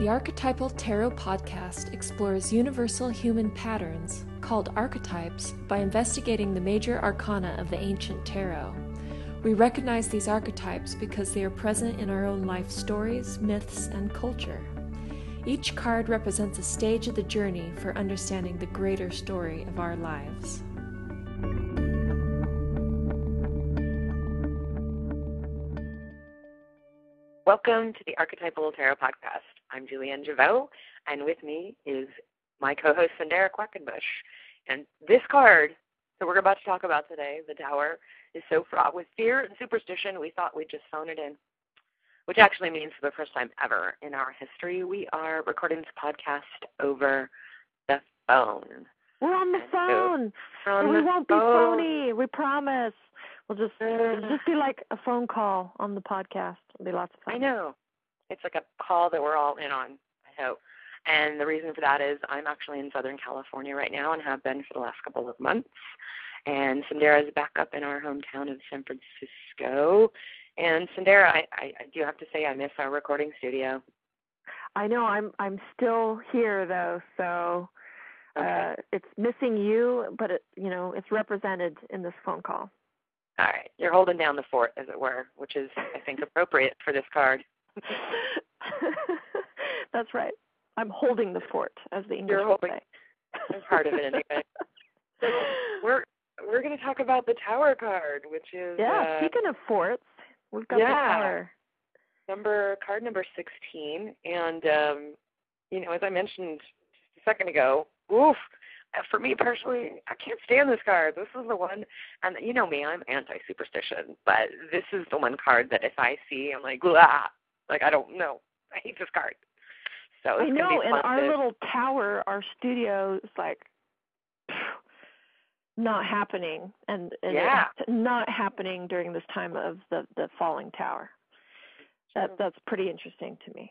The Archetypal Tarot podcast explores universal human patterns, called archetypes, by investigating the major arcana of the ancient tarot. We recognize these archetypes because they are present in our own life stories, myths, and culture. Each card represents a stage of the journey for understanding the greater story of our lives. Welcome to the Archetypal Tarot Podcast. I'm Julienne Givot, and with me is my co-host Cyndera Quackenbush. And this card that we're about to talk about today, the Tower, is so fraught with fear and superstition. We thought we'd just phone it in, which actually means for the first time ever in our history, we are recording this podcast over the phone. We're on the phone. So, on we the won't phone. be phony. We promise. We'll just it'll just be like a phone call on the podcast. It'll be lots of fun. I know. It's like a call that we're all in on, I hope. And the reason for that is I'm actually in Southern California right now and have been for the last couple of months. And Cyndera is back up in our hometown of San Francisco. And Cyndera, I, I, I do have to say I miss our recording studio. I know. I'm I'm still here though, so Okay. uh, it's missing you, but it you know it's represented in this phone call. All right. You're holding down the fort, as it were, which is, I think, appropriate for this card. That's right. I'm holding the fort, as the English You're holding- say. I'm part of it anyway. So we're we're going to talk about the Tower card, which is yeah. uh, Speaking of forts, we've got the Yeah. tower. number card number 16 and um you know as i mentioned just a second ago oof for me personally i can't stand this card this is the one and you know me i'm anti superstition but this is the one card that if i see i'm like ah like i don't know i hate this card so I know, be in our to- little tower, our studio is like not happening, and, and Yeah. not happening during this time of the the falling tower. That that's pretty interesting to me.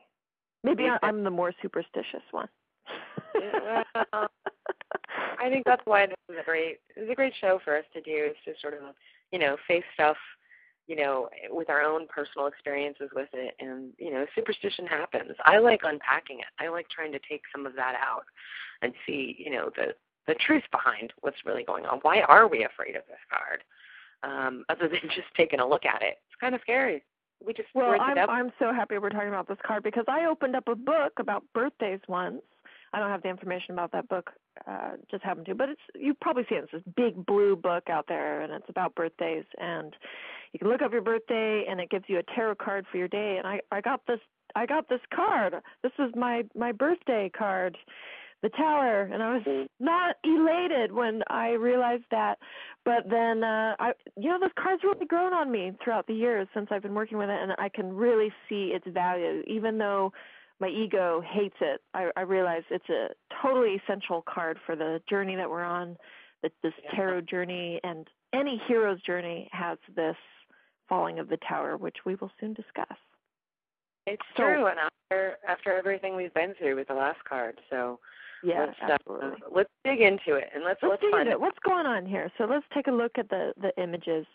Maybe. I'm the more superstitious one. Yeah, well, I think that's why this is a great this is a great show for us to do is to sort of you know face stuff you know with our own personal experiences with it and you know superstition happens. I like unpacking it. I like trying to take some of that out and see you know the the truth behind what's really going on. Why are we afraid of this card? Um, other than just taking a look at it, it's kind of scary. We just Well, I'm. I'm so happy we're talking about this card because I opened up a book about birthdays once. I don't have the information about that book, uh, just happened to, but it's you probably see it. It's this big blue book out there, and it's about birthdays. And you can look up your birthday, and it gives you a tarot card for your day. And I I got this I got this card. This is my my birthday card, the Tower, and I was not elated when I realized that. But then uh I you know this card's really grown on me throughout the years since I've been working with it and I can really see its value even though my ego hates it. I I realize it's a totally essential card for the journey that we're on, that this tarot journey and any hero's journey has this falling of the tower which we will soon discuss. It's So- true, and after after everything we've been through with the last card, so Yes, let's, uh, absolutely. let's dig into it and let's let's let's dig find into it. What's going on here? So let's take a look at the the images.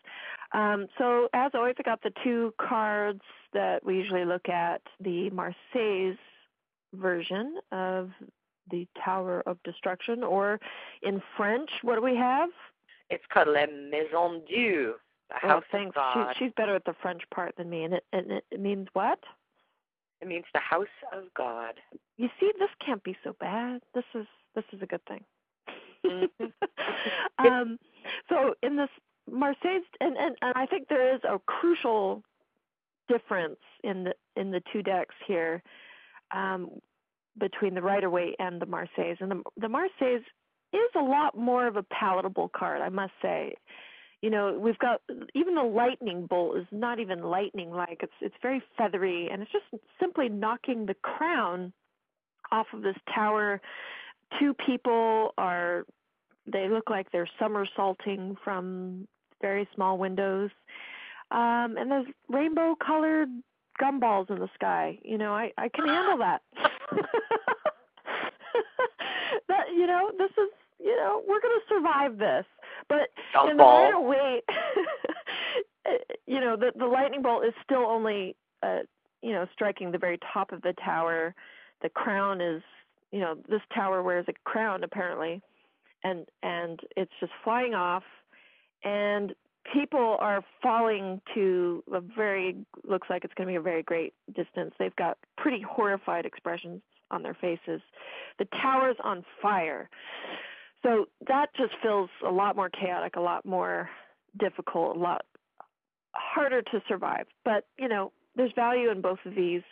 Um, so as always, I got the two cards that we usually look at: the Marseilles version of the Tower of Destruction, or in French, what do we have? It's called La Maison Dieu, the oh, House thanks. She, she's better at the French part than me, and it and it means what? It means the House of God. You see, this can't be so bad. This is this is a good thing. Mhm. um, so in this Marseilles, and, and and I think there is a crucial difference in the in the two decks here um, between the Rider Waite and the Marseilles. And the the Marseilles is a lot more of a palatable card, I must say. You know, we've got even the lightning bolt is not even lightning like. It's it's very feathery and it's just simply knocking the crown off of this tower. Two people are they look like they're somersaulting from very small windows. Um and there's rainbow colored gumballs in the sky. You know, I I can handle that. that you know, this is you know, we're going to survive this. But in the right way, you know, the the lightning bolt is still only, uh, you know, striking the very top of the tower, the crown is you know this tower wears a crown apparently. And and it's just flying off. And people are falling to a very looks like it's going to be a very great distance. They've got pretty horrified expressions on their faces. The tower's on fire so that just feels a lot more chaotic a lot more difficult a lot harder to survive but you know there's value in both of these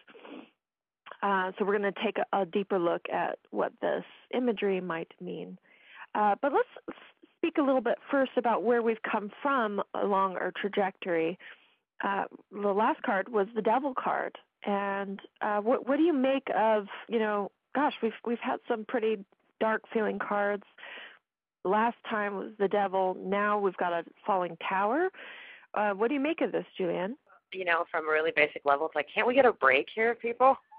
uh, so we're going to take a, a, deeper look at what this imagery might mean. Uh, but let's speak a little bit first about where we've come from along our trajectory. Uh, the last card was the Devil card, and uh, what, what do you make of you know? Gosh, we've we've had some pretty dark feeling cards. Last time was the Devil. Now we've got a falling tower. Uh, what do you make of this, Julienne? you know, from a really basic level, it's like, can't we get a break here, people?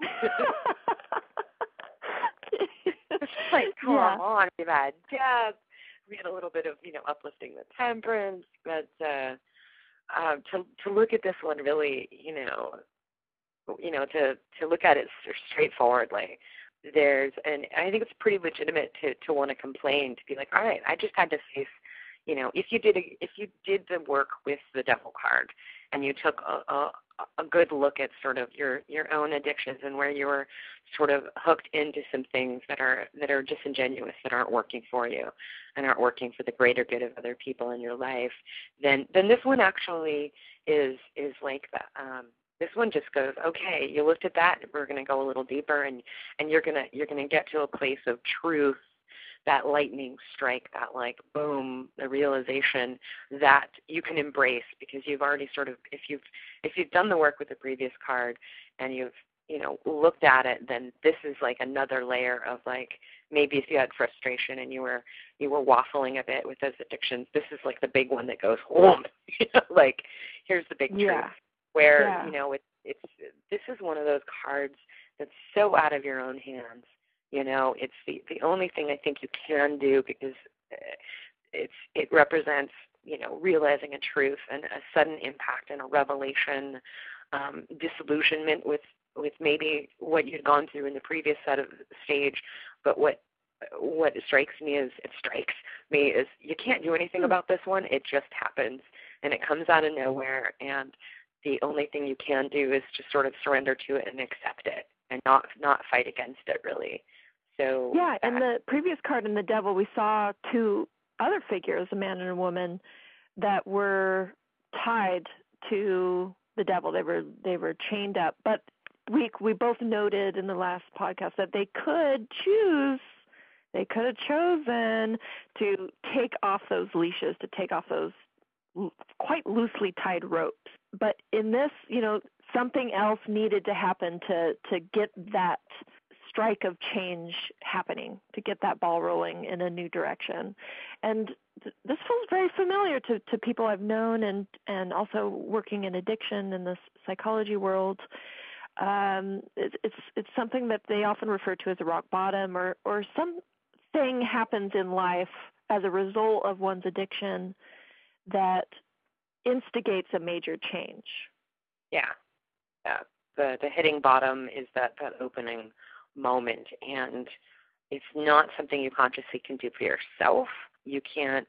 it's like, come yeah. on, we've had death. We had a little bit of, you know, uplifting the temperance, but uh, um, to to look at this one really, you know, you know, to to look at it straightforwardly. There's, and I think it's pretty legitimate to to want to complain, to be like, all right, I just had to face you know, if you did a, if you did the work with the devil card, and you took a, a a good look at sort of your your own addictions and where you're sort of hooked into some things that are that are disingenuous that aren't working for you and aren't working for the greater good of other people in your life then then this one actually is is like that um this one just goes okay you looked at that we're going to go a little deeper and and you're going to you're going to get to a place of truth that lightning strike, that like boom, the realization that you can embrace because you've already sort of if you've if you've done the work with the previous card and you've you know looked at it, then this is like another layer of like maybe if you had frustration and you were you were waffling a bit with those addictions, this is like the big one that goes home. like here's the big yeah. truth where yeah. you know it's it's this is one of those cards that's so out of your own hands you know, it's the the only thing I think you can do because uh, it's it represents you know realizing a truth and a sudden impact and a revelation, um, disillusionment with with maybe what you'd gone through in the previous set of stage, but what what strikes me is it strikes me is you can't do anything hmm. about this one. It just happens and it comes out of nowhere and the only thing you can do is just sort of surrender to it and accept it and not not fight against it really. So yeah, and the previous card in the Devil, we saw two other figures, a man and a woman, that were tied to the devil. They were they were chained up, but we we both noted in the last podcast that they could choose. They could have chosen to take off those leashes, to take off those quite loosely tied ropes. But in this, you know, something else needed to happen to to get that strike of change happening to get that ball rolling in a new direction. And th- this feels very familiar to, to people I've known and, and also working in addiction in the psychology world. Um, it, it's it's something that they often refer to as a rock bottom or, or something happens in life as a result of one's addiction that instigates a major change. Yeah. Yeah. The the hitting bottom is that that opening moment and it's not something you consciously can do for yourself you can't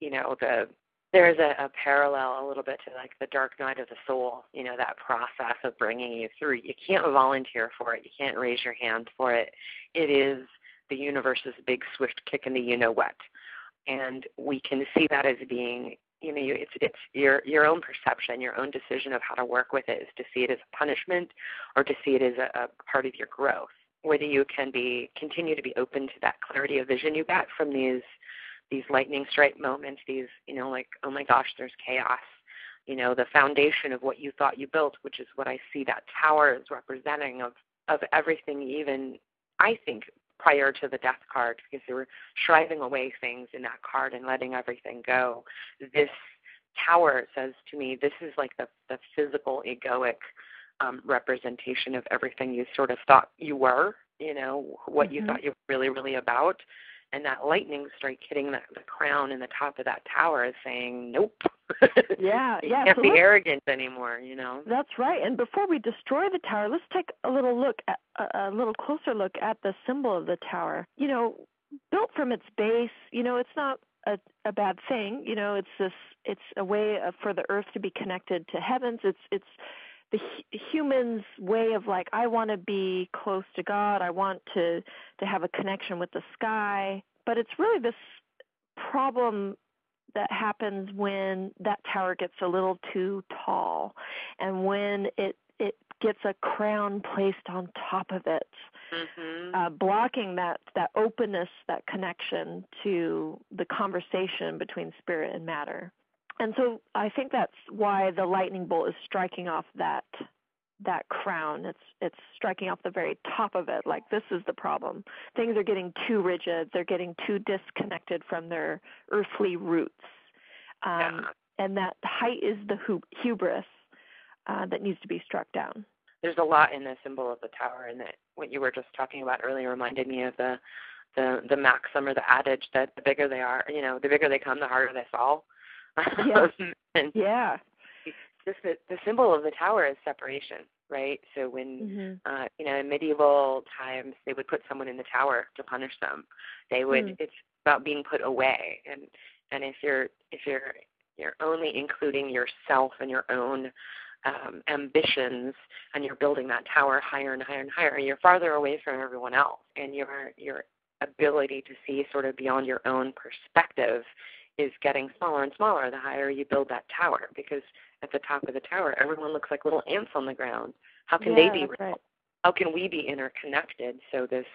you know the there's a, a parallel a little bit to like the dark night of the soul you know that process of bringing you through you can't volunteer for it you can't raise your hand for it it is the universe's big swift kick in the you know what and we can see that as being you know it's it's your your own perception your own decision of how to work with it. Is to see it as a punishment or to see it as a, a part of your growth? Whether you can be continue to be open to that clarity of vision you get from these these lightning strike moments these you know like oh my gosh there's chaos. You know the foundation of what you thought you built which is what i see that tower is representing of of everything even i think prior to the death card because they were shriving away things in that card and letting everything go this tower says to me this is like the the physical egoic um, representation of everything you sort of thought you were, you know, what mm-hmm. you thought you were really, really about. And that lightning strike hitting the, the crown and the top of that tower is saying, nope. Yeah, you yeah. can't so be arrogant anymore, you know. That's right. And before we destroy the tower, let's take a little look at a, a little closer look at the symbol of the tower. You know, built from its base, you know, it's not a, a bad thing. You know, it's this it's a way of, for the earth to be connected to heavens. It's it's the human's way of like I want to be close to God. I want to to have a connection with the sky. But it's really this problem that happens when that tower gets a little too tall and when it it gets a crown placed on top of it Mhm. uh, blocking that that openness that connection to the conversation between spirit and matter and so i think that's why the lightning bolt is striking off that that crown. It's it's striking off the very top of it like this is the problem. Things are getting too rigid. They're getting too disconnected from their earthly roots. Um, Yeah. and that height is the hu- hubris uh, that needs to be struck down. There's a lot in the symbol of the tower and that what you were just talking about earlier reminded me of the the the maxim or the adage that the bigger they are you know the bigger they come the harder they fall Yeah. and yeah. just the, the symbol of the tower is separation right? So when hmm uh you know in medieval times they would put someone in the tower to punish them. They would Mm. it's about being put away. And and if you're if you're you're only including yourself and your own um, ambitions, and you're building that tower higher and higher and higher, you're farther away from everyone else, and your your ability to see sort of beyond your own perspective is getting smaller and smaller the higher you build that tower. Because at the top of the tower, everyone looks like little ants on the ground. How can yeah, they be? right. How can we be interconnected? So this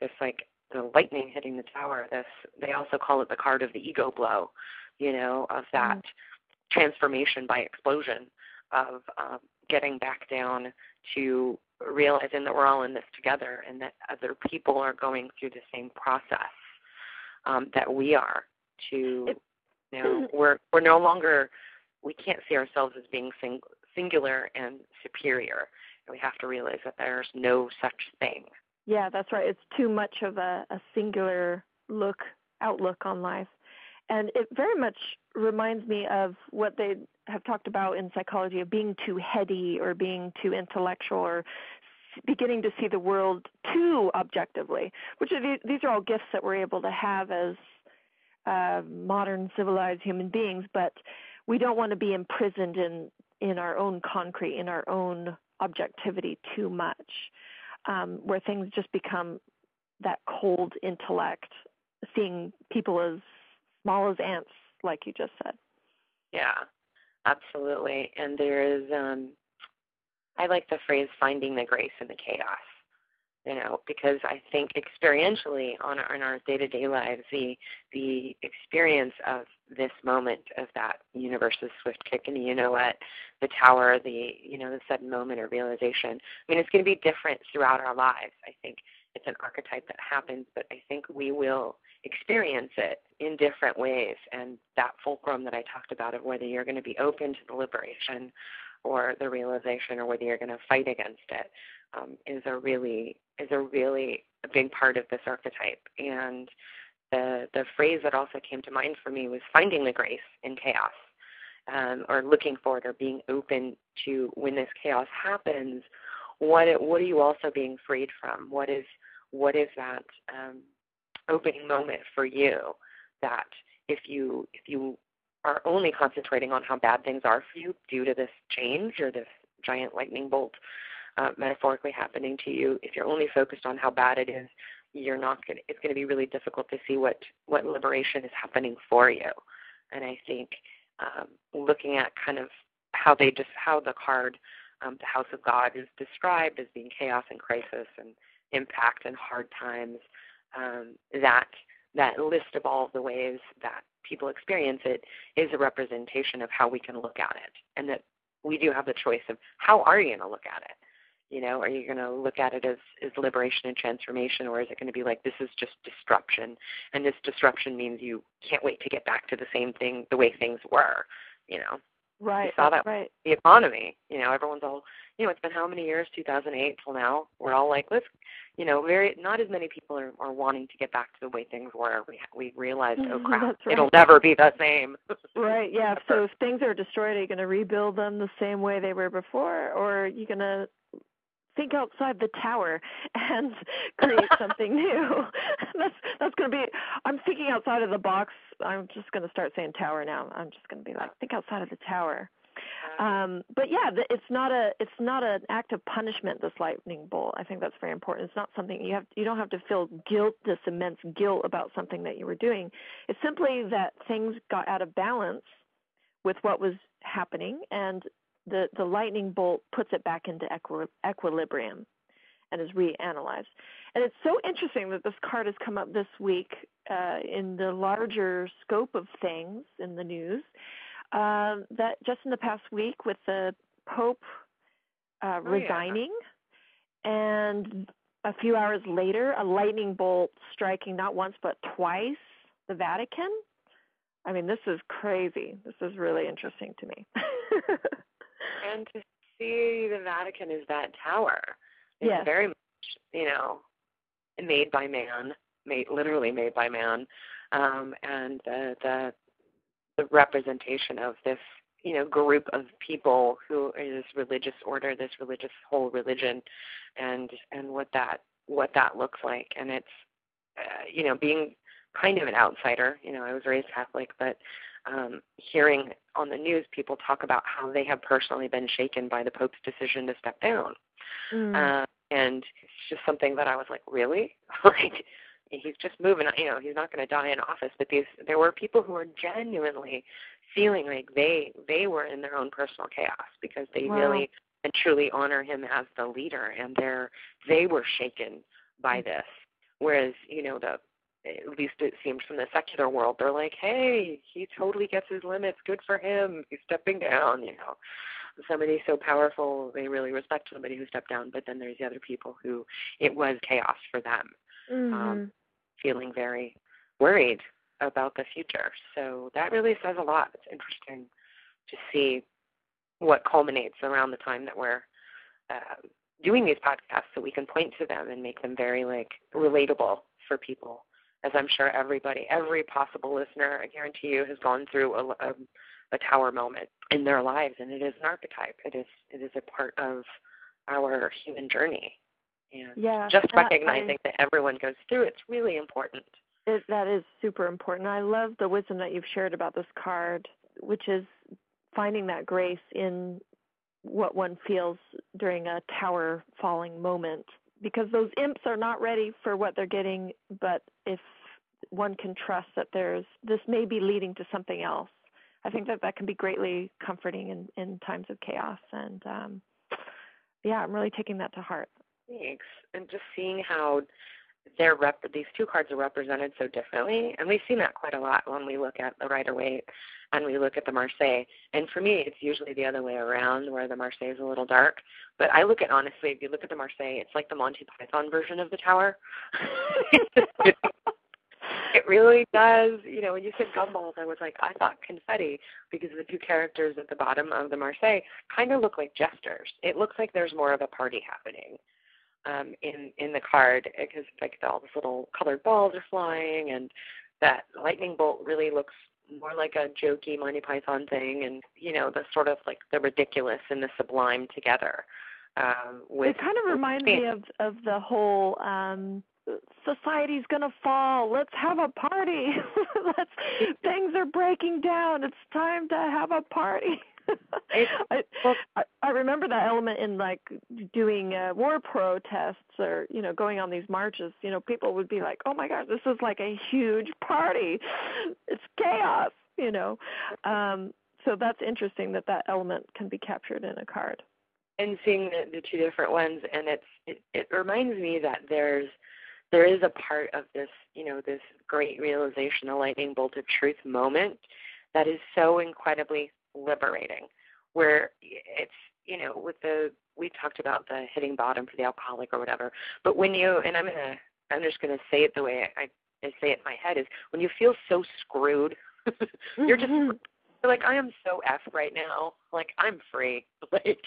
this like the lightning hitting the tower. This they also call it the card of the ego blow. You know of that transformation by explosion of um, getting back down to realizing that we're all in this together and that other people are going through the same process um, that we are. To you know, we're we're no longer we can't see ourselves as being sing, singular and superior. And we have to realize that there's no such thing. Yeah, that's right. It's too much of a, a singular look outlook on life. And it very much reminds me of what they have talked about in psychology of being too heady or being too intellectual or beginning to see the world too objectively, which are, these are all gifts that we're able to have as uh, modern civilized human beings, but we don't want to be imprisoned in, in our own concrete, in our own objectivity too much um, where things just become that cold intellect, seeing people as small as ants, like you just said. Yeah, absolutely. And there is, um, I like the phrase "finding the grace in the chaos." You know, because I think experientially on our, in our day-to-day lives, the the experience of this moment of that universe's swift kick, and you know what, the tower, the you know the sudden moment of realization. I mean, it's going to be different throughout our lives. I think it's an archetype that happens, but I think we will experience it in different ways. And that fulcrum that I talked about of whether you're going to be open to the liberation or the realization or whether you're going to fight against it um, is a really is a really big part of this archetype. And the the phrase that also came to mind for me was finding the grace in chaos. Um, or looking for it or being open to when this chaos happens, what it, what are you also being freed from? What is what is that um, opening moment for you that if you if you are only concentrating on how bad things are for you due to this change or this giant lightning bolt uh, metaphorically happening to you, if you're only focused on how bad it is, you're not going. It's going to be really difficult to see what what liberation is happening for you. And I think um, looking at kind of how they just how the card, um, the House of God, is described as being chaos and crisis and impact and hard times. Um, that that list of all the ways that people experience it is a representation of how we can look at it, and that we do have the choice of how are you going to look at it. You know, are you going to look at it as, as liberation and transformation, or is it going to be like this is just disruption, and this disruption means you can't wait to get back to the same thing, the way things were, you know? Right. We saw that right. the economy. You know, everyone's all, you know, it's been how many years? 2008 till now. We're all like, let's, you know, very not as many people are, are wanting to get back to the way things were. We we realized, oh mm-hmm, crap, right. it'll never be the same. Right. Yeah. So if things are destroyed, are you going to rebuild them the same way they were before, or are you going to think outside the tower and create something new? that's that's going to be. I'm thinking outside of the box. I'm just going to start saying tower now. I'm just going to be like, think outside of the tower. Um, but yeah, it's not a it's not an act of punishment. This lightning bolt. I think that's very important. It's not something you have. You don't have to feel guilt, this immense guilt about something that you were doing. It's simply that things got out of balance with what was happening, and the the lightning bolt puts it back into equi- equilibrium and is reanalyzed. And it's so interesting that this card has come up this week uh, in the larger scope of things in the news. Um, that just in the past week, with the Pope uh, Oh, yeah. resigning, and a few hours later, a lightning bolt striking not once but twice the Vatican. I mean, this is crazy. This is really interesting to me. and to see the Vatican as that tower is Yes. very much, you know, made by man, made literally made by man, um, and the the the representation of this, you know, group of people who is religious order, this religious whole religion, and and what that what that looks like, and it's, uh, you know, being kind of an outsider. You know, I was raised Catholic, but um, hearing on the news people talk about how they have personally been shaken by the Pope's decision to step down. Mm. Uh, and it's just something that I was like, really? like, he's just moving, you know, he's not going to die in office. But these, there were people who were genuinely feeling like they they were in their own personal chaos because they Wow. really and truly honor him as the leader, and they're they were shaken by this. Whereas, you know, the at least it seems from the secular world, they're like, hey, he totally gets his limits. Good for him. He's stepping down. You know, somebody so powerful, they really respect somebody who stepped down. But then there's the other people who it was chaos for them, Mhm. um, feeling very worried about the future. So that really says a lot. It's interesting to see what culminates around the time that we're uh, doing these podcasts so we can point to them and make them very like relatable for people as i'm sure everybody every possible listener i guarantee you has gone through a, a, a tower moment in their lives and it is an archetype it is it is a part of our human journey and Yeah, just uh, I- recognizing that everyone goes through it's really important It, that is super important. I love the wisdom that you've shared about this card, which is finding that grace in what one feels during a tower falling moment. Because those imps are not ready for what they're getting, but if one can trust that there's this may be leading to something else, I think that that can be greatly comforting in, in times of chaos. And um, yeah, I'm really taking that to heart. Thanks. And just seeing how they're rep- these two cards are represented so differently, and we've seen that quite a lot when we look at the Rider Waite and we look at the Marseille. And for me, it's usually the other way around, where the Marseille is a little dark. But I look at honestly, if you look at the Marseille, it's like the Monty Python version of the Tower. it really does. You know, when you said gumballs, I was like, I thought confetti because the two characters at the bottom of the Marseille kind of look like jesters. It looks like there's more of a party happening um, in in the card because like all these little colored balls are flying, and that lightning bolt really looks more like a jokey Monty Python thing, and you know the sort of like the ridiculous and the sublime together. Um, with it kind of reminds me. me of of the whole um society's gonna fall let's have a party let's things are breaking down it's time to have a party I, well- I i remember that element in like doing uh, war protests or you know going on these marches. You know people would be like oh my god this is like a huge party. It's chaos you know? Um so that's interesting that that element can be captured in a card. And seeing the, the two different ones and it's it, it reminds me that there's there is a part of this you know this great realization a lightning bolt of truth moment that is so incredibly liberating where it's you know with the we talked about the hitting bottom for the alcoholic or whatever but when you and i'm gonna i'm just gonna say it the way i, I say it in my head is when you feel so screwed you're just Mhm. Like I am so f right now. Like I'm free. Like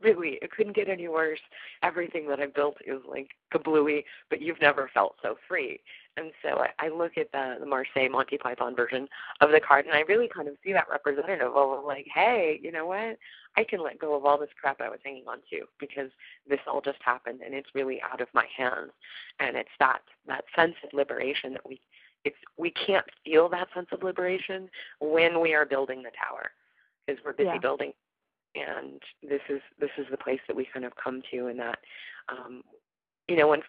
really, it couldn't get any worse. Everything that I built is like kablooey, but you've never felt so free. And so I, I look at the, the Marseille Monty Python version of the card, and I really kind of see that representative of like, hey, you know what? I can let go of all this crap I was hanging on to because this all just happened, and it's really out of my hands. And it's that that sense of liberation that we it's we can't feel that sense of liberation when we are building the tower because we're busy yeah. building and this is this is the place that we kind of come to and that um you know when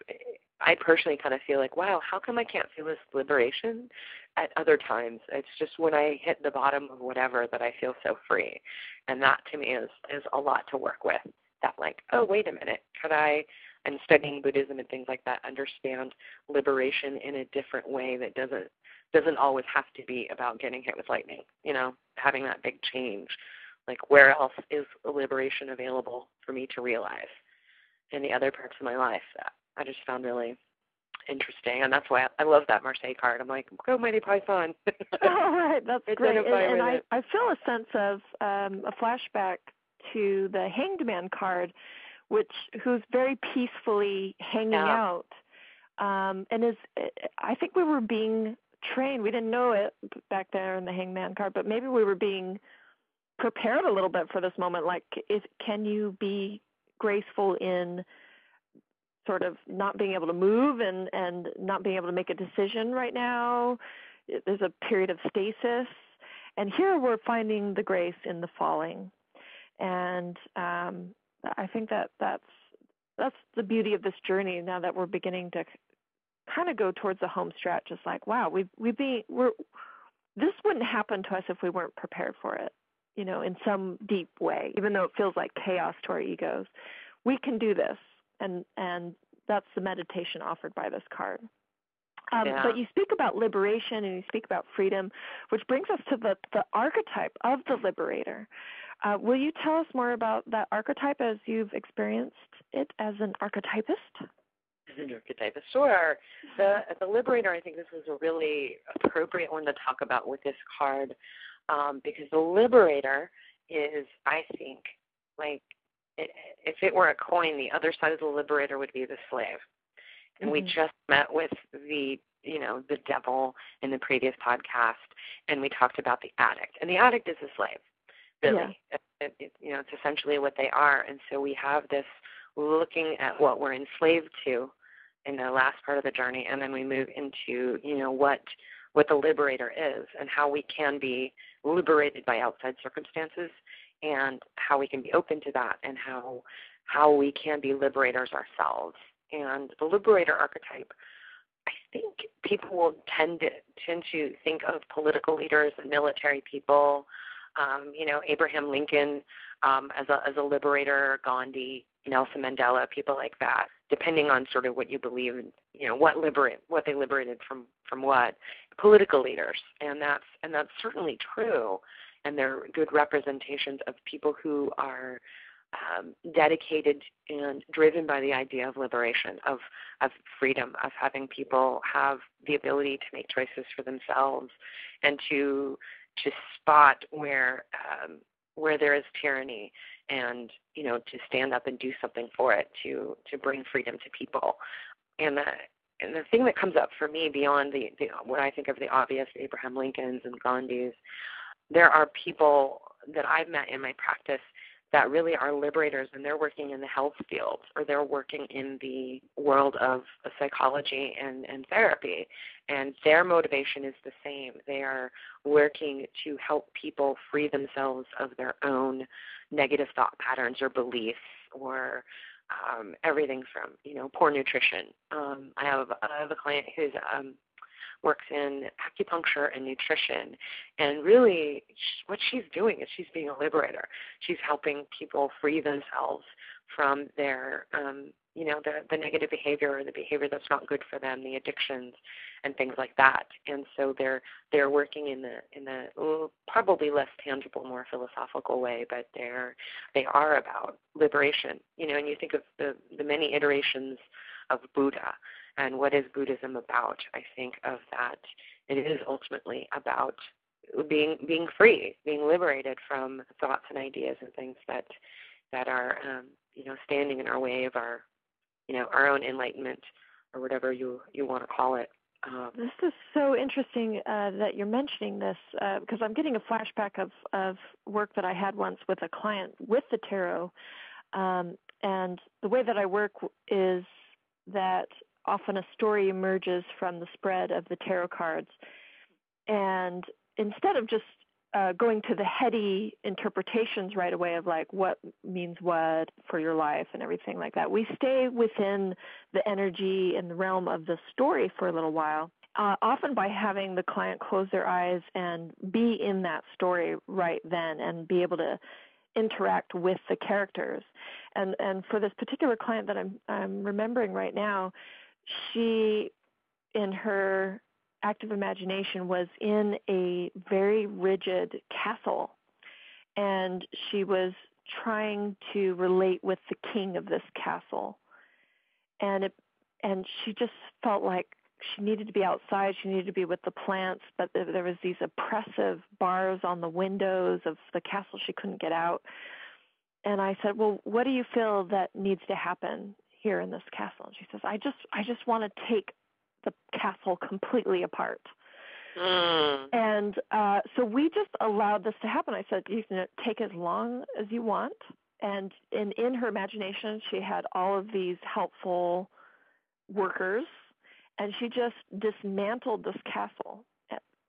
I personally kind of feel like, wow, how come I can't feel this liberation at other times? It's just when I hit the bottom of whatever that I feel so free, and that to me is is a lot to work with. That like, oh wait a minute, could I and studying Buddhism and things like that understand liberation in a different way that doesn't doesn't always have to be about getting hit with lightning, you know, having that big change. Like where else is liberation available for me to realize in the other parts of my life that I just found really interesting, and that's why I, love that Marseille card. I'm like, go Monty Python. All right, that's great. And, and I, I feel a sense of um, a flashback to the Hanged Man card which who's very peacefully hanging yeah. out um and is i think we were being trained. We didn't know it back there in the hangman card but maybe we were being prepared a little bit for this moment. Like is can you be graceful in sort of not being able to move and and not being able to make a decision right now? There's a period of stasis. And here we're finding the grace in the falling. And um I think that that's that's the beauty of this journey now that we're beginning to kind of go towards the home stretch. It's like, wow, we we be we're this wouldn't happen to us if we weren't prepared for it, you know, in some deep way, even though it feels like chaos to our egos. We can do this, and and that's the meditation offered by this card. Um, yeah. But you speak about liberation and you speak about freedom, which brings us to the, the archetype of the liberator. Uh, will you tell us more about that archetype as you've experienced it as an archetypist? As an archetypist, sure. The the liberator, I think this is a really appropriate one to talk about with this card, um, because the liberator is, I think, like it, if it were a coin, the other side of the liberator would be the slave. And mm-hmm. we just met with the you know the devil in the previous podcast, and we talked about the addict, and the addict is a slave really. Yeah. It, it, you know, it's essentially what they are. And so we have this looking at what we're enslaved to in the last part of the journey, and then we move into, you know, what what the liberator is and how we can be liberated by outside circumstances and how we can be open to that and how how we can be liberators ourselves. And the liberator archetype, I think people will tend to tend to think of political leaders and military people um, you know, Abraham Lincoln um, as a as a liberator, Gandhi, Nelson Mandela, people like that, depending on sort of what you believe in, you know, what liberate what they liberated from from what political leaders, and that's and that's certainly true, and they're good representations of people who are um, dedicated and driven by the idea of liberation, of of freedom, of having people have the ability to make choices for themselves, and to to spot where um, where there is tyranny and you know to stand up and do something for it to to bring freedom to people. And the and the thing that comes up for me beyond the, the what I think of the obvious Abraham Lincolns and Gandhis there are people that I've met in my practice that really are liberators and they're working in the health field or they're working in the world of psychology and, and therapy. And their motivation is the same. They are working to help people free themselves of their own negative thought patterns or beliefs or um, everything from, you know, poor nutrition. Um, I have I have a client who's um, works in acupuncture and nutrition. And really, what she's doing is she's being a liberator. She's helping people free themselves from their, um, you know, the, the negative behavior or the behavior that's not good for them, the addictions and things like that. And so they're they're working in the in the probably less tangible, more philosophical way, but they're they are about liberation. You know, and you think of the the many iterations of Buddha and what is Buddhism about? I think of that it is ultimately about being being free, being liberated from thoughts and ideas and things that that are um, you know standing in our way of our you know our own enlightenment or whatever you you want to call it. Um, this is so interesting uh, that you're mentioning this uh, because I'm getting a flashback of of work that I had once with a client with the tarot, um, and the way that I work is that often a story emerges from the spread of the tarot cards, and instead of just uh, going to the heady interpretations right away of like what means what for your life and everything like that. We stay within the energy and the realm of the story for a little while. Uh, often by having the client close their eyes and be in that story right then and be able to interact with the characters. And and for this particular client that I'm I'm remembering right now, she in her active imagination was in a very rigid castle. And she was trying to relate with the king of this castle. And it and she just felt like she needed to be outside. She needed to be with the plants. But there was these oppressive bars on the windows of the castle. She couldn't get out. And i said well what do you feel that needs to happen here in this castle and she says i just i just want to take the castle completely apart. Mm. And uh, so we just allowed this to happen. I said, you can take as long as you want. And in, in her imagination, she had all of these helpful workers, and she just dismantled this castle,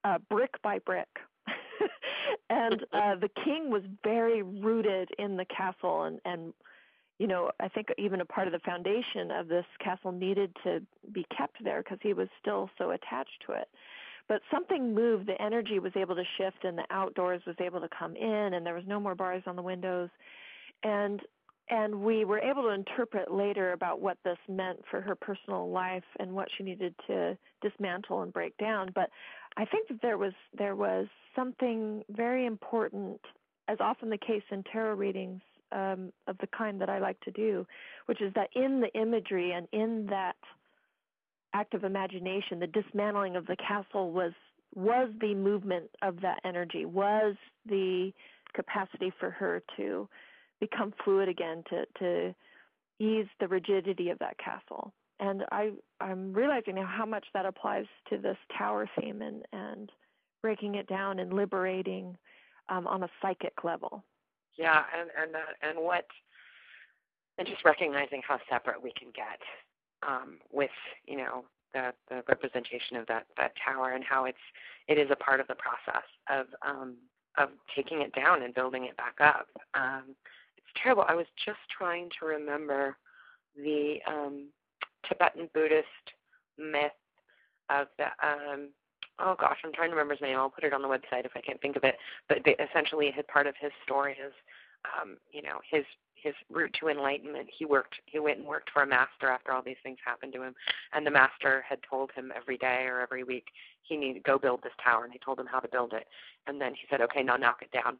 uh, brick by brick. and uh, the king was very rooted in the castle and, and you know, I think even a part of the foundation of this castle needed to be kept there because he was still so attached to it. But something moved, the energy was able to shift, and the outdoors was able to come in, and there was no more bars on the windows. And and we were able to interpret later about what this meant for her personal life and what she needed to dismantle and break down but i think that there was there was something very important as often the case in tarot readings um, of the kind that I like to do, which is that in the imagery and in that act of imagination, the dismantling of the castle was was the movement of that energy, was the capacity for her to become fluid again, to to ease the rigidity of that castle. And I I'm realizing now how much that applies to this tower theme and and breaking it down and liberating um, on a psychic level. Yeah, and and uh, and what, and just recognizing how separate we can get um, with you know the the representation of that that tower and how it's it is a part of the process of um, of taking it down and building it back up. Um, it's terrible. I was just trying to remember the um, Tibetan Buddhist myth of the um, oh gosh, I'm trying to remember his name. I'll put it on the website if I can't think of it. But essentially, his part of his story is, um, you know, his his route to enlightenment. He worked. He went and worked for a master after all these things happened to him, and the master had told him every day or every week he needed to go build this tower, and he told him how to build it. And then he said, okay, now knock it down.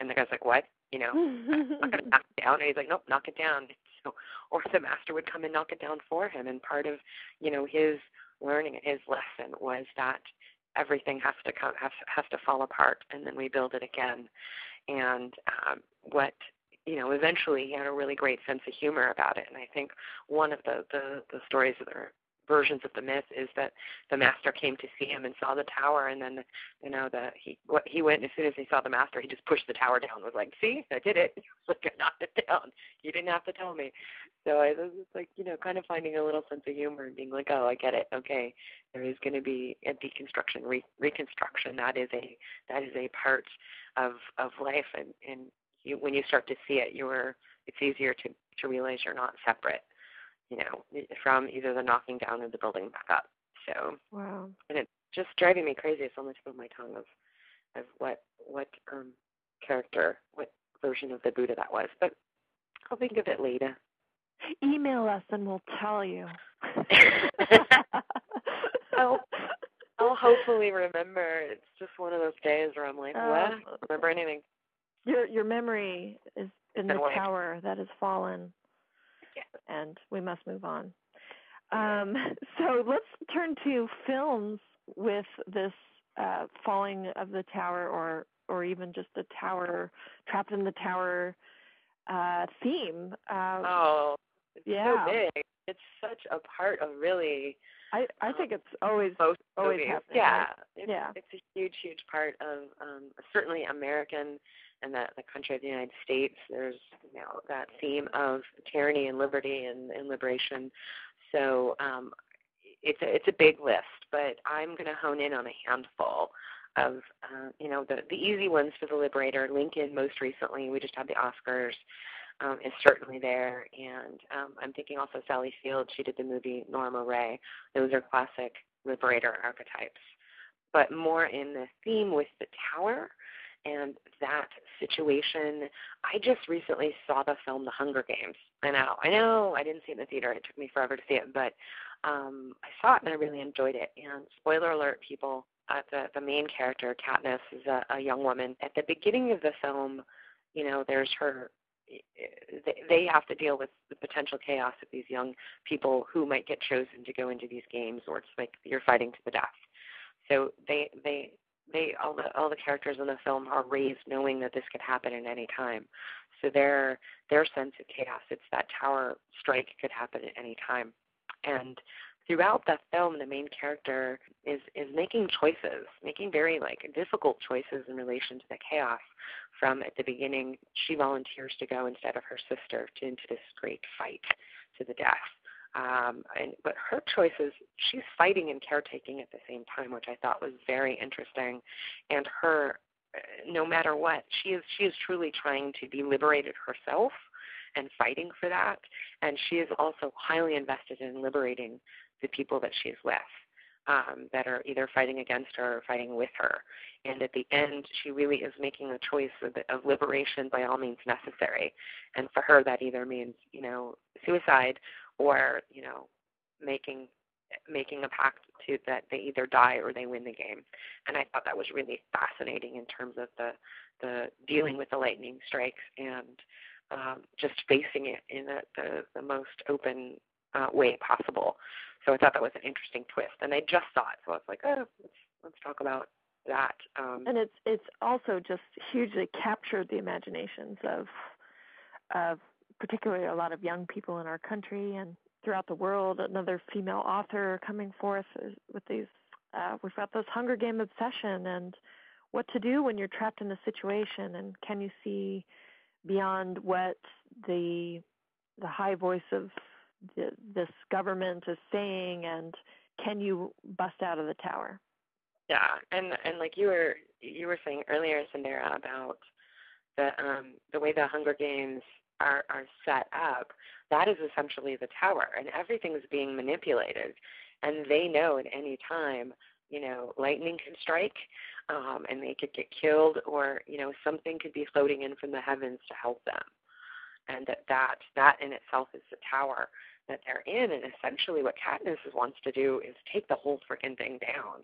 And the guy's like, what? You know, I'm not to knock it down. And he's like, nope, knock it down. So, or the master would come and knock it down for him. And part of, you know, his learning and his lesson was that everything has to come has has to fall apart and then we build it again. And um what you know eventually he had a really great sense of humor about it. And i think one of the the, the stories that are versions of the myth is that the master came to see him and saw the tower and then you know the he what he went as soon as he saw the master he just pushed the tower down was like see i did it. Like i knocked it down. You didn't have to tell me. So I was just like, you know, kind of finding a little sense of humor and being like, oh, I get it. Okay, there is going to be a deconstruction, re- reconstruction. That is a that is a part of of life, and and you, when you start to see it, you're it's easier to to realize you're not separate, you know, from either the knocking down or the building back up. So wow, and it's just driving me crazy. It's on the tip of my tongue of of what what um character, what version of the Buddha that was, but I'll think of it later. Email us and we'll tell you. I'll, I'll hopefully remember. It's just one of those days where I'm like, what? Uh, remember anything? Your your memory is in the tower that has fallen, and we must move on. Um, so let's turn to films with this uh, falling of the tower or or even just the tower trapped in the tower uh, theme. Uh, oh, it's yeah. so big. It's such a part of really. I I um, think it's always always movies. happening. Yeah, right? it's, yeah. It's a huge, huge part of um, certainly American and the the country of the United States. There's you know that theme of tyranny and liberty and, and liberation. So um, it's a it's a big list, but I'm going to hone in on a handful of uh, you know the the easy ones for the Liberator. Lincoln, most recently, we just had the Oscars, um, is certainly there, and um, I'm thinking also Sally Field. She did the movie Norma Rae. Those are classic Liberator archetypes, but more in the theme with the Tower and that situation. I just recently saw the film The Hunger Games. I know, I know, I didn't see it in the theater. It took me forever to see it, but um, I saw it and I really enjoyed it. And spoiler alert, people, uh, the the main character, Katniss, is a, a young woman. At the beginning of the film, you know, there's her. They, they have to deal with the potential chaos of these young people who might get chosen to go into these games, or it's like you're fighting to the death. So they they they all the all the characters in the film are raised knowing that this could happen at any time. So their their sense of chaos, it's that tower strike could happen at any time. And throughout the film the main character is is making choices making very like difficult choices in relation to the chaos from at the beginning she volunteers to go instead of her sister to into this great fight to the death um and but her choices she's fighting and caretaking at the same time which i thought was very interesting and her no matter what she is she is truly trying to be liberated herself and fighting for that. And she is also highly invested in liberating the people that she's with um, that are either fighting against her or fighting with her. And at the end, she really is making a choice of, of liberation by all means necessary. And for her, that either means, you know, suicide or, you know, making making a pact to that they either die or they win the game. And I thought that was really fascinating in terms of the the dealing with the lightning strikes and um, just facing it in a, the the most open uh, way possible. So I thought that was an interesting twist, and I just saw it, so I was like, oh, let's let's talk about that. Um, and it's it's also just hugely captured the imaginations of of particularly a lot of young people in our country and throughout the world. Another female author coming forth with these. Uh, we've got this Hunger Game obsession and what to do when you're trapped in a situation, and can you see beyond what the the high voice of the, this government is saying and can you bust out of the tower yeah and and like you were you were saying earlier Cyndera about the um the way the hunger games are are set up that is essentially the tower and everything's being manipulated and they know at any time you know lightning can strike um and they could get killed or you know something could be floating in from the heavens to help them and that that that in itself is the tower that they're in. And essentially, what Katniss wants to do is take the whole freaking thing down.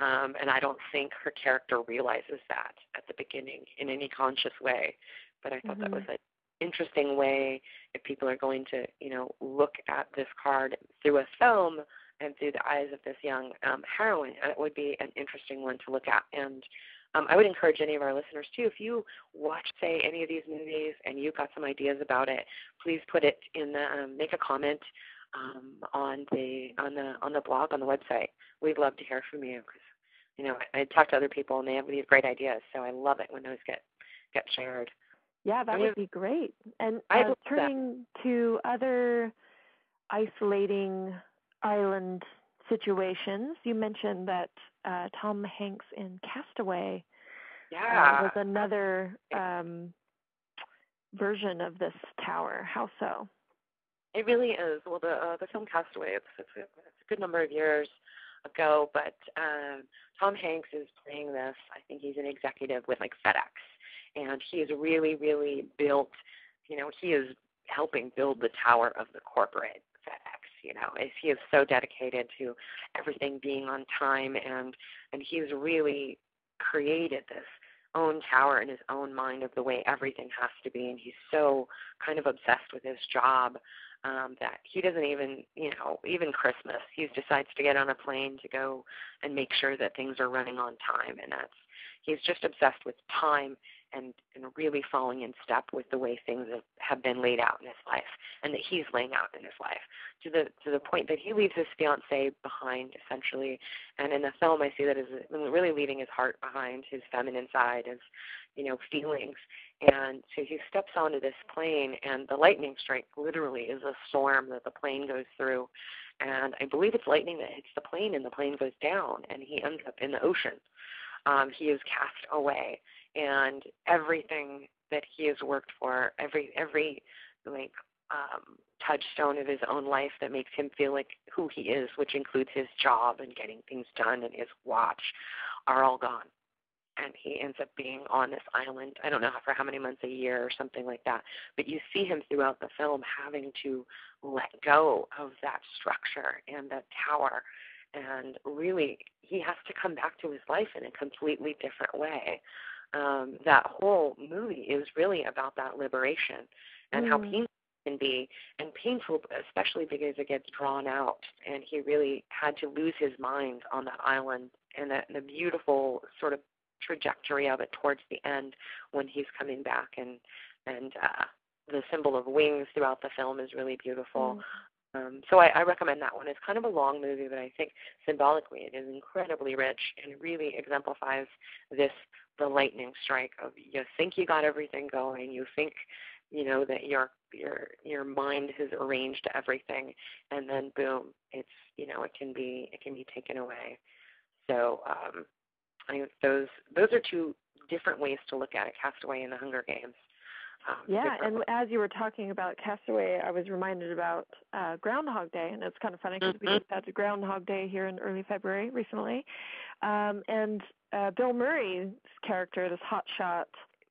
Um, and I don't think her character realizes that at the beginning in any conscious way. But I thought mm-hmm. that was an interesting way if people are going to, you know, look at this card through a film and through the eyes of this young um, heroine. It would be an interesting one to look at. And um, I would encourage any of our listeners too, if you watch, say, any of these movies and you've got some ideas about it, please put it in the um, make a comment um, on the on the on the blog on the website. We'd love to hear from you because you know I, I talk to other people and they have these great ideas, so I love it when those get get shared. Yeah, that would be great. And uh, turning that. to other isolating island situations, you mentioned that uh, Tom Hanks in Castaway yeah. uh, was another um, version of this tower. How so? It really is. Well, the uh, the film Castaway, it's, it's, a, it's a good number of years ago, but um, Tom Hanks is playing this. I think he's an executive with like FedEx, and he is really, really built. You know, he is helping build the tower of the corporate FedEx you know he is so dedicated to everything being on time and and he's really created this own tower in his own mind of the way everything has to be and he's so kind of obsessed with his job um, that he doesn't even, you know, even Christmas, he decides to get on a plane to go and make sure that things are running on time, and that's he's just obsessed with time and and really falling in step with the way things have, been laid out in his life and that he's laying out in his life. To the to the point that he leaves his fiance behind essentially. And in the film I see that as really leaving his heart behind his feminine side his you know feelings. And so he steps onto this plane and the lightning strike literally is a storm that the plane goes through. And I believe it's lightning that hits the plane and the plane goes down and he ends up in the ocean um, he is cast away and everything that he has worked for, every every like um, touchstone of his own life that makes him feel like who he is, which includes his job and getting things done and his watch, are all gone. And he ends up being on this island. I don't know for how many months a year or something like that. But you see him throughout the film having to let go of that structure and that tower and really he has to come back to his life in a completely different way um, that whole movie is really about that liberation and mm. how painful it can be, and painful especially because it gets drawn out. And he really had to lose his mind on that island, and the, the beautiful sort of trajectory of it towards the end when he's coming back, and and uh, the symbol of wings throughout the film is really beautiful. Um, so I, I recommend that one. It's kind of a long movie, but I think symbolically it is incredibly rich and really exemplifies this the lightning strike of you think you got everything going, you think you know that your your your mind has arranged everything, and then boom, it's you know it can be it can be taken away. So um, I think those those are two different ways to look at it: Castaway and the Hunger Games. Yeah, and as you were talking about Castaway, I was reminded about uh, Groundhog Day, and it's kind of funny because mm-hmm. we just had Groundhog Day here in early February recently, um, and uh, Bill Murray's character, this hotshot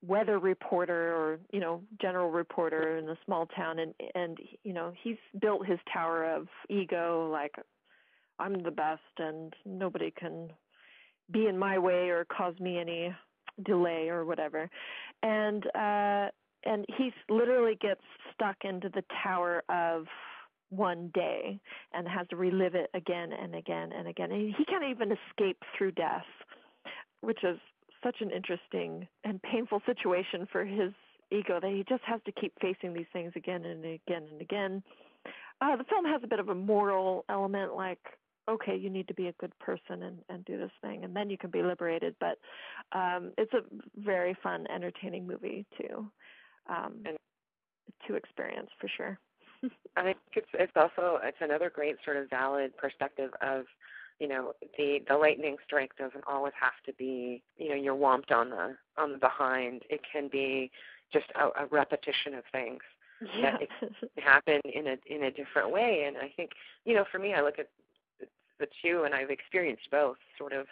weather reporter or you know general reporter in a small town, and and you know he's built his tower of ego, like I'm the best, and nobody can be in my way or cause me any delay or whatever, and uh and he literally gets stuck into the tower of one day and has to relive it again and again and again. And he can't even escape through death, which is such an interesting and painful situation for his ego that he just has to keep facing these things again and again and again. Uh, the film has a bit of a moral element, like okay, you need to be a good person and, and do this thing, and then you can be liberated. But um, it's a very fun, entertaining movie too um, and, to experience for sure. I think it's it's also it's another great sort of valid perspective of you know the the lightning strike doesn't always have to be you know you're whomped on the on the behind it can be just a, a repetition of things yeah. that it can happen in a in a different way and i think you know for me i look at the two and i've experienced both sort of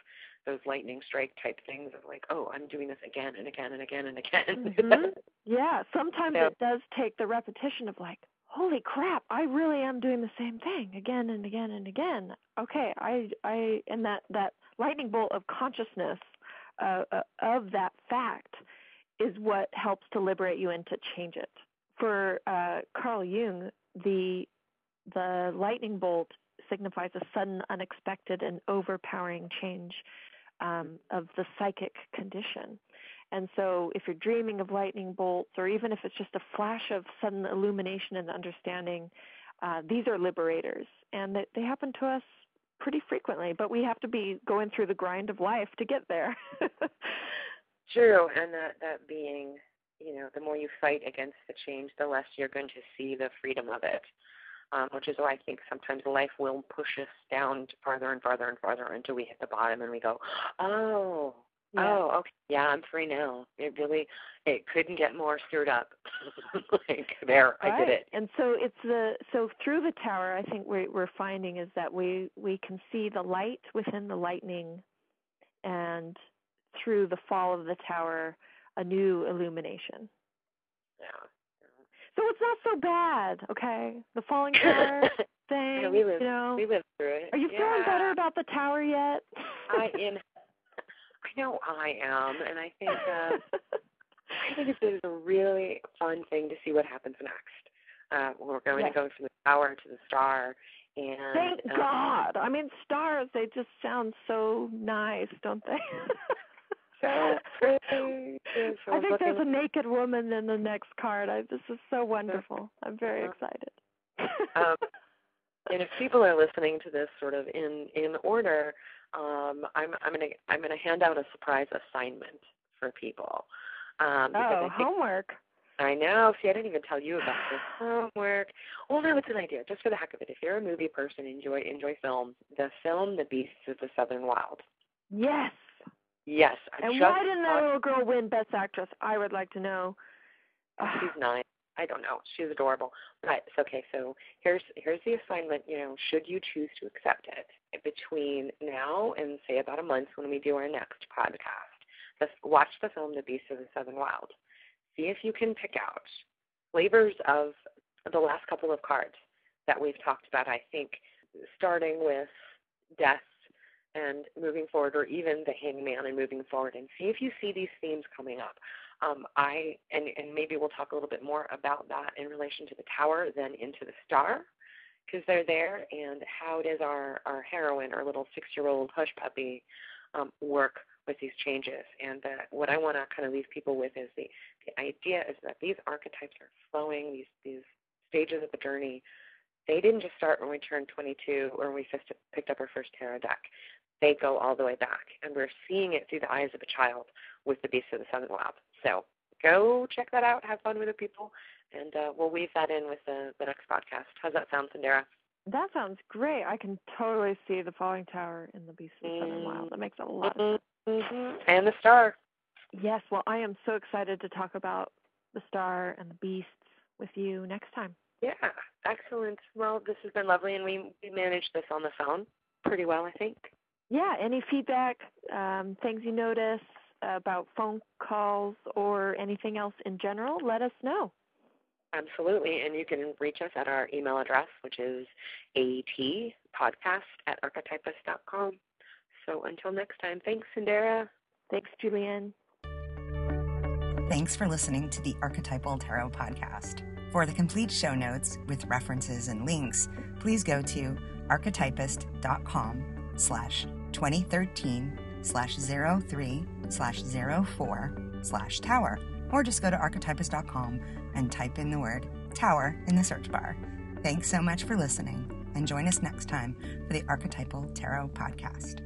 those lightning strike type things of like, oh, I'm doing this again and again and again and again. Mm-hmm. yeah, sometimes so, it does take the repetition of like, holy crap, I really am doing the same thing again and again and again. Okay, I I and that that lightning bolt of consciousness uh, uh, of that fact is what helps to liberate you and to change it. For uh, Carl Jung, the the lightning bolt signifies a sudden, unexpected, and overpowering change um, of the psychic condition. And so, if you're dreaming of lightning bolts, or even if it's just a flash of sudden illumination and understanding, uh, these are liberators, and they, they happen to us pretty frequently. But we have to be going through the grind of life to get there. True, and that that being, you know, the more you fight against the change, the less you're going to see the freedom of it um, which is why I think sometimes life will push us down farther and farther and farther until we hit the bottom and we go, oh, yeah. oh, okay, yeah, I'm free now. It really, it couldn't get more stirred up. like there, right. I did it. And so it's the so through the tower, I think we're we're finding is that we we can see the light within the lightning, and through the fall of the tower, a new illumination. Yeah. So it's not so bad, okay? The falling tower thing. Yeah, we lived, you know. We lived through it. Are you yeah. feeling better about the tower yet? I in I know I am, and I think uh, I think it's, a really fun thing to see what happens next. Uh, we're going Yes. to go from the tower to the star. And Thank um, God. I mean, stars, they just sound so nice, don't they? So pretty. Yes, I think there's a naked woman in the next card. I, this is so wonderful. I'm very Uh-huh. excited. um, and if people are listening to this sort of in in order, um, I'm I'm gonna I'm gonna hand out a surprise assignment for people. Um, oh, I think homework. I know. See, I didn't even tell you about this homework. Well, no, it's an idea, just for the heck of it. If you're a movie person, enjoy enjoy film. The film, The Beasts of the Southern Wild. Yes. Yes, I And why didn't that little girl win Best Actress? I would like to know. She's nine. I don't know. She's adorable. But it's okay. So here's here's the assignment. You know, should you choose to accept it between now and say about a month when we do our next podcast, just watch the film The Beast of the Southern Wild. See if you can pick out flavors of the last couple of cards that we've talked about. I think starting with death and moving forward, or even the hangman and moving forward, and see if you see these themes coming up. Um, I and and maybe we'll talk a little bit more about that in relation to the tower than into the star, because they're there. And how does our our heroine, our little six-year-old Hushpuppy, um, work with these changes? And uh, what I want to kind of leave people with is the the idea is that these archetypes are flowing. These these stages of the journey, they didn't just start when we turned 22 or when we picked up our first tarot deck. They go all the way back, and we're seeing it through the eyes of a child with the Beast of the Southern Wild. So go check that out. Have fun with it, people, and uh, we'll weave that in with the, the next podcast. How's that sound, Cyndera? That sounds great. I can totally see the falling tower in the Beast of the Southern Wild. That makes a lot of Mm-hmm. And the star. Yes, well, I am so excited to talk about the star and the beasts with you next time. Yeah, excellent. Well, this has been lovely, and we, we managed this on the phone pretty well, I think. Yeah, any feedback, um, things you notice about phone calls or anything else in general, let us know. Absolutely. And you can reach us at our email address, which is atpodcast at archetypist.com. So until next time, thanks, Cyndera. Thanks, Julienne. Thanks for listening to the Archetypal Tarot Podcast. For the complete show notes with references and links, please go to archetypist.com slash 2013 slash 03 slash 04 slash tower, or just go to archetypist.com and type in the word tower in the search bar. Thanks so much for listening, and join us next time for the Archetypal Tarot Podcast.